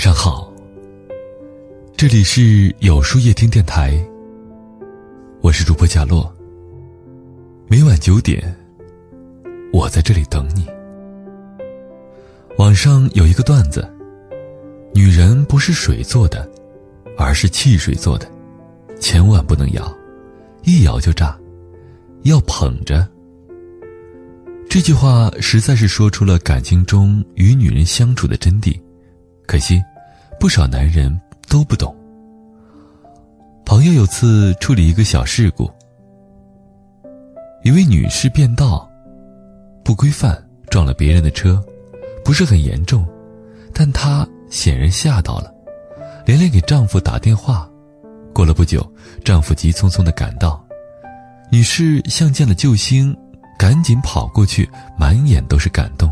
上好，这里是有书夜听电台。我是主播贾洛。每晚九点，我在这里等你。网上有一个段子：女人不是水做的，而是汽水做的，千万不能摇，一摇就炸，要捧着。这句话实在是说出了感情中与女人相处的真谛。可惜，不少男人都不懂。朋友有次处理一个小事故，一位女士变道，不规范撞了别人的车，不是很严重，但她显然吓到了，连连给丈夫打电话。过了不久，丈夫急匆匆的赶到，女士像见了救星，赶紧跑过去，满眼都是感动。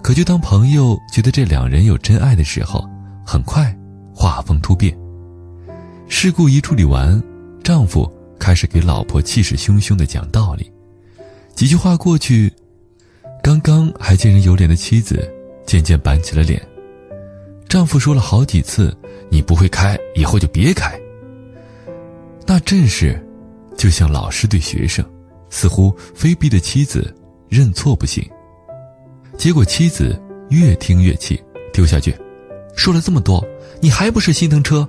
可就当朋友觉得这两人有真爱的时候，很快画风突变。事故一处理完，丈夫开始给老婆气势汹汹的讲道理。几句话过去，刚刚还见人有脸的妻子渐渐板起了脸。丈夫说了好几次：“你不会开，以后就别开。”那阵势，就像老师对学生，似乎非逼的妻子认错不行。结果妻子越听越气，丢下去：“说了这么多，你还不是心疼车？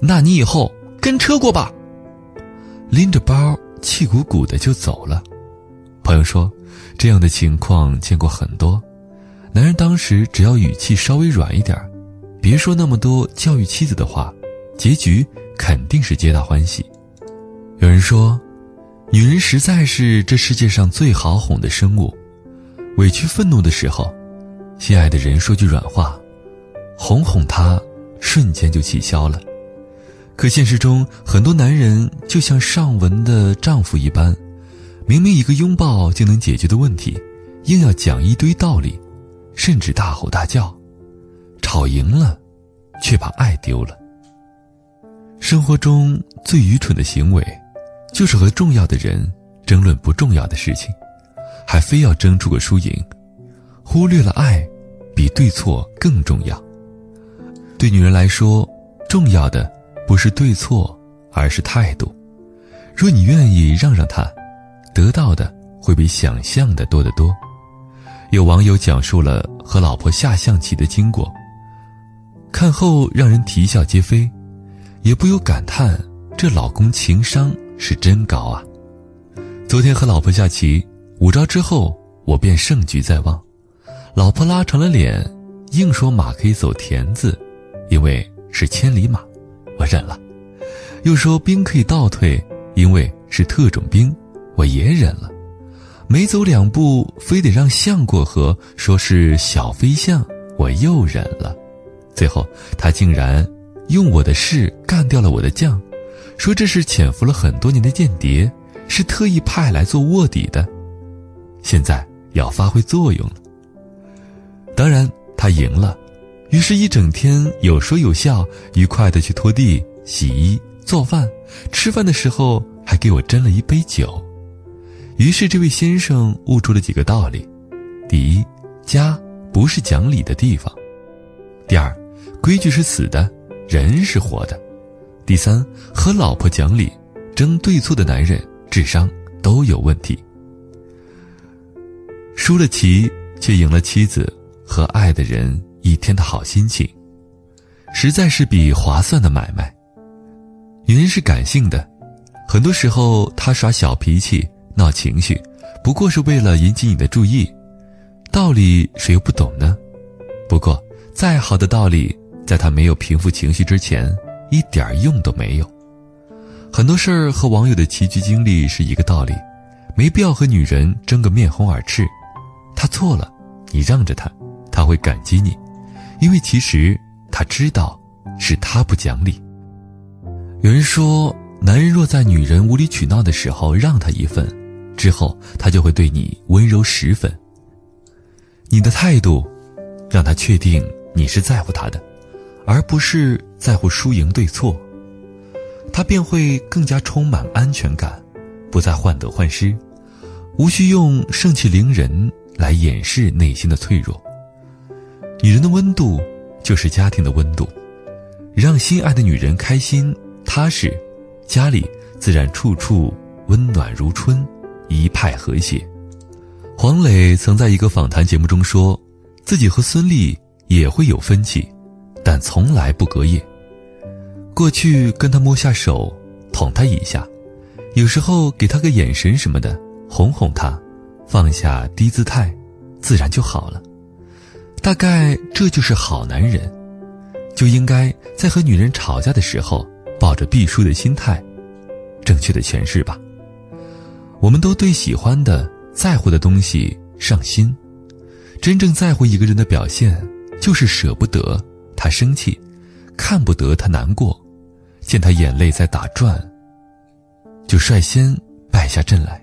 那你以后跟车过吧。”拎着包气鼓鼓的就走了。朋友说，这样的情况见过很多。男人当时只要语气稍微软一点，别说那么多教育妻子的话，结局肯定是皆大欢喜。有人说，女人实在是这世界上最好哄的生物。委屈愤怒的时候，心爱的人说句软话，哄哄她，瞬间就气消了。可现实中，很多男人就像上文的丈夫一般，明明一个拥抱就能解决的问题，硬要讲一堆道理，甚至大吼大叫，吵赢了，却把爱丢了。生活中最愚蠢的行为，就是和重要的人争论不重要的事情。还非要争出个输赢，忽略了爱，比对错更重要。对女人来说，重要的不是对错，而是态度。若你愿意让让她，得到的会比想象的多得多。有网友讲述了和老婆下象棋的经过，看后让人啼笑皆非，也不由感叹：这老公情商是真高啊！昨天和老婆下棋。五招之后，我便胜局在望。老婆拉长了脸，硬说马可以走田字，因为是千里马，我忍了。又说兵可以倒退，因为是特种兵，我也忍了。没走两步，非得让象过河，说是小飞象，我又忍了。最后，他竟然用我的士干掉了我的将，说这是潜伏了很多年的间谍，是特意派来做卧底的。现在要发挥作用了。当然，他赢了，于是，一整天有说有笑，愉快的去拖地、洗衣、做饭，吃饭的时候还给我斟了一杯酒。于是，这位先生悟出了几个道理：第一，家不是讲理的地方；第二，规矩是死的，人是活的；第三，和老婆讲理、争对错的男人，智商都有问题。输了棋，却赢了妻子和爱的人一天的好心情，实在是笔划算的买卖。女人是感性的，很多时候她耍小脾气、闹情绪，不过是为了引起你的注意。道理谁又不懂呢？不过再好的道理，在她没有平复情绪之前，一点用都没有。很多事儿和网友的棋局经历是一个道理，没必要和女人争个面红耳赤。她错了，你让着她，她会感激你，因为其实他知道是他不讲理。有人说，男人若在女人无理取闹的时候让他一份，之后他就会对你温柔十分。你的态度，让他确定你是在乎他的，而不是在乎输赢对错，他便会更加充满安全感，不再患得患失，无需用盛气凌人。来掩饰内心的脆弱。女人的温度就是家庭的温度，让心爱的女人开心踏实，家里自然处处温暖如春，一派和谐。黄磊曾在一个访谈节目中说，自己和孙俪也会有分歧，但从来不隔夜。过去跟他摸下手，捅他一下，有时候给他个眼神什么的，哄哄他，放下低姿态，自然就好了。大概这就是好男人，就应该在和女人吵架的时候抱着必输的心态，正确的诠释吧。我们都对喜欢的、在乎的东西上心，真正在乎一个人的表现，就是舍不得他生气，看不得他难过。见他眼泪在打转，就率先败下阵来。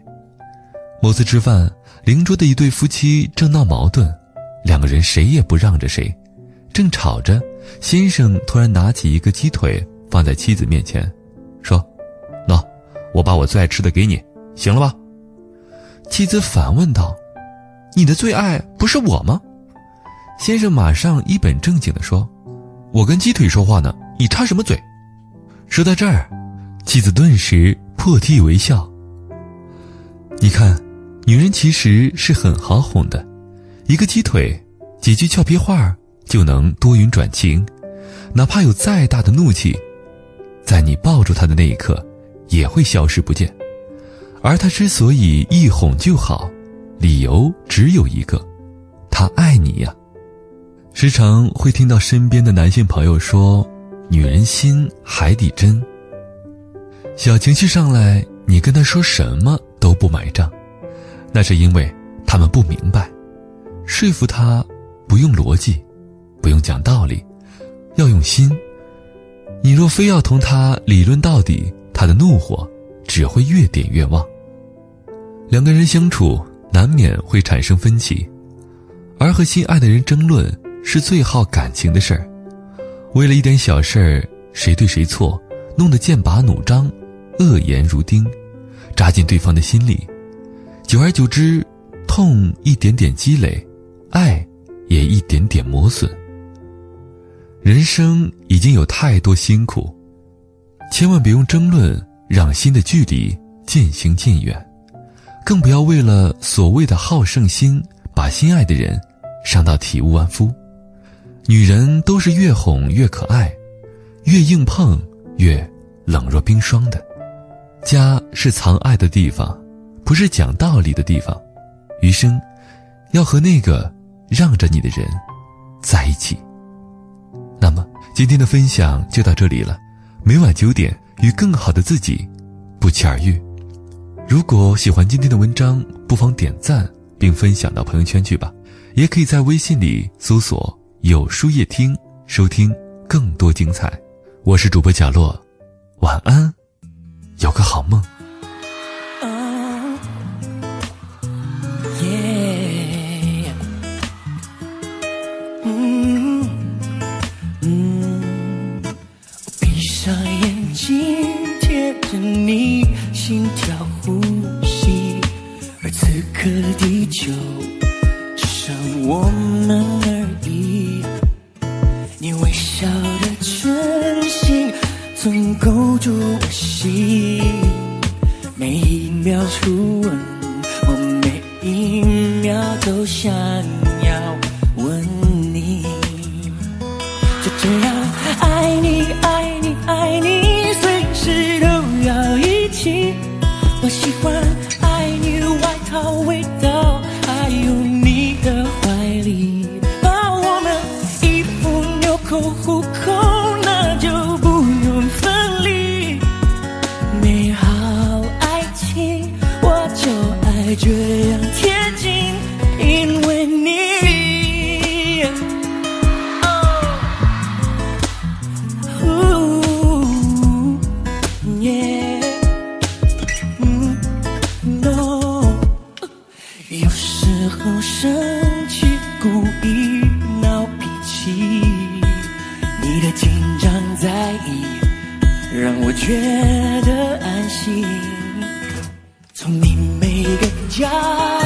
某次吃饭，邻桌的一对夫妻正闹矛盾，两个人谁也不让着谁，正吵着，先生突然拿起一个鸡腿放在妻子面前，说：“喏，我把我最爱吃的给你，行了吧？”妻子反问道：“你的最爱不是我吗？”先生马上一本正经地说：“我跟鸡腿说话呢，你插什么嘴？”说到这儿，妻子顿时破涕为笑。你看，女人其实是很好哄的，一个鸡腿，几句俏皮话就能多云转晴，哪怕有再大的怒气，在你抱住他的那一刻，也会消失不见。而他之所以一哄就好，理由只有一个，他爱你呀。时常会听到身边的男性朋友说。女人心海底针。小情绪上来，你跟他说什么都不买账，那是因为他们不明白，说服他不用逻辑，不用讲道理，要用心。你若非要同他理论到底，他的怒火只会越点越旺。两个人相处难免会产生分歧，而和心爱的人争论是最耗感情的事儿。为了一点小事儿，谁对谁错，弄得剑拔弩张，恶言如钉，扎进对方的心里。久而久之，痛一点点积累，爱也一点点磨损。人生已经有太多辛苦，千万别用争论让心的距离渐行渐远，更不要为了所谓的好胜心，把心爱的人伤到体无完肤。女人都是越哄越可爱，越硬碰越冷若冰霜的。家是藏爱的地方，不是讲道理的地方。余生，要和那个让着你的人在一起。那么，今天的分享就到这里了。每晚九点，与更好的自己不期而遇。如果喜欢今天的文章，不妨点赞并分享到朋友圈去吧。也可以在微信里搜索。有书夜听，收听更多精彩。我是主播贾洛，晚安，有个好梦。地球只剩我们而已，你微笑的真心。总勾住我心，每一秒初吻，我每一秒都想你让我觉得安心。从你每个。角